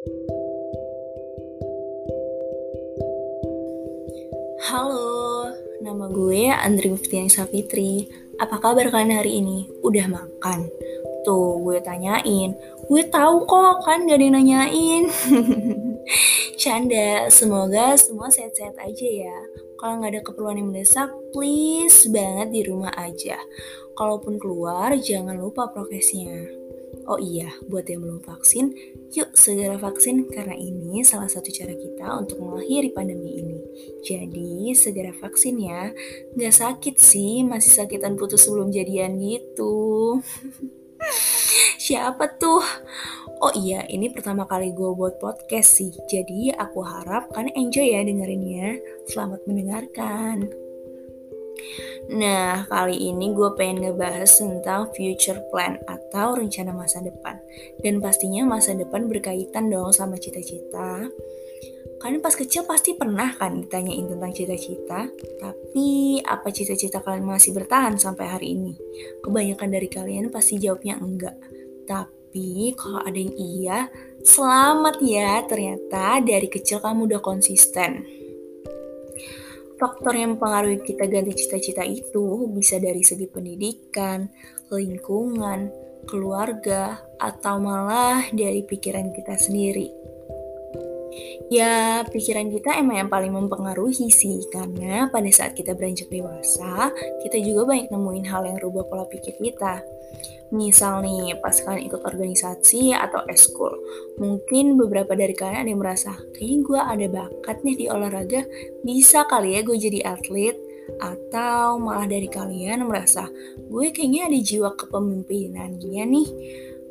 Halo, nama gue Andri Muftian Safitri. Apa kabar kalian hari ini? Udah makan? Tuh, gue tanyain. Gue tahu kok, kan gak ada yang nanyain. Canda, semoga semua sehat-sehat aja ya. Kalau nggak ada keperluan yang mendesak, please banget di rumah aja. Kalaupun keluar, jangan lupa prokesnya. Oh iya, buat yang belum vaksin, yuk segera vaksin karena ini salah satu cara kita untuk mengakhiri pandemi ini. Jadi segera vaksin ya, nggak sakit sih, masih sakitan putus sebelum jadian gitu. Siapa tuh? Oh iya, ini pertama kali gue buat podcast sih, jadi aku harap kalian enjoy ya dengerinnya. Selamat mendengarkan. Nah, kali ini gue pengen ngebahas tentang future plan atau rencana masa depan. Dan pastinya masa depan berkaitan dong sama cita-cita. Kalian pas kecil pasti pernah kan ditanyain tentang cita-cita, tapi apa cita-cita kalian masih bertahan sampai hari ini? Kebanyakan dari kalian pasti jawabnya enggak. Tapi kalau ada yang iya, selamat ya ternyata dari kecil kamu udah konsisten. Faktor yang mempengaruhi kita ganti cita-cita itu bisa dari segi pendidikan, lingkungan, keluarga, atau malah dari pikiran kita sendiri. Ya, pikiran kita emang yang paling mempengaruhi sih, karena pada saat kita beranjak dewasa, kita juga banyak nemuin hal yang rubah pola pikir kita. Misal nih, pas kalian ikut organisasi atau eskul, mungkin beberapa dari kalian ada yang merasa, kayaknya gue ada bakat nih di olahraga, bisa kali ya gue jadi atlet, atau malah dari kalian merasa, gue kayaknya ada jiwa kepemimpinannya nih,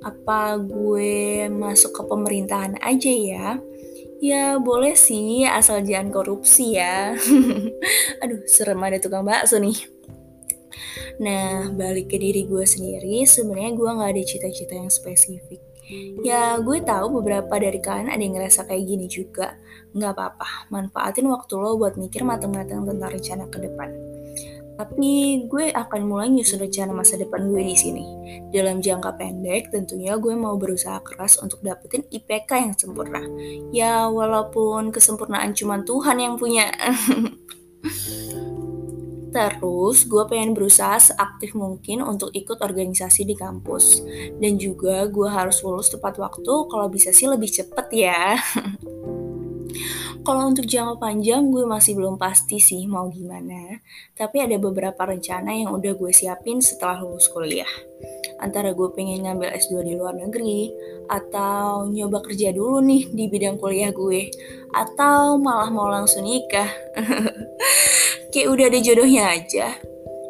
apa gue masuk ke pemerintahan aja ya? Ya boleh sih, asal jangan korupsi ya. Aduh, serem ada tukang bakso nih. Nah, balik ke diri gue sendiri, sebenarnya gue gak ada cita-cita yang spesifik. Ya, gue tahu beberapa dari kalian ada yang ngerasa kayak gini juga. Gak apa-apa, manfaatin waktu lo buat mikir matang-matang tentang rencana ke depan. Tapi gue akan mulai nyusun rencana masa depan gue di sini. Dalam jangka pendek, tentunya gue mau berusaha keras untuk dapetin IPK yang sempurna. Ya, walaupun kesempurnaan cuma Tuhan yang punya. Terus gue pengen berusaha seaktif mungkin untuk ikut organisasi di kampus. Dan juga gue harus lulus tepat waktu, kalau bisa sih lebih cepet ya. kalau untuk jangka panjang gue masih belum pasti sih mau gimana. Tapi ada beberapa rencana yang udah gue siapin setelah lulus kuliah. Antara gue pengen ngambil S2 di luar negeri, atau nyoba kerja dulu nih di bidang kuliah gue, atau malah mau langsung nikah. kayak udah ada jodohnya aja.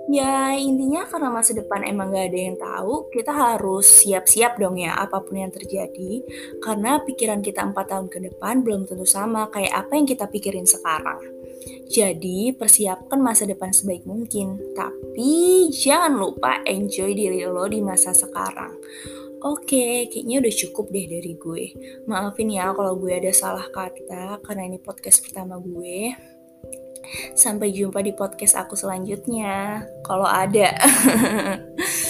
Ya intinya karena masa depan emang gak ada yang tahu, kita harus siap-siap dong ya apa pun yang terjadi. Karena pikiran kita 4 tahun ke depan belum tentu sama kayak apa yang kita pikirin sekarang. Jadi persiapkan masa depan sebaik mungkin, tapi jangan lupa enjoy diri lo di masa sekarang. Oke, kayaknya udah cukup deh dari gue. Maafin ya kalau gue ada salah kata karena ini podcast pertama gue. Sampai jumpa di podcast aku selanjutnya. Kalau ada.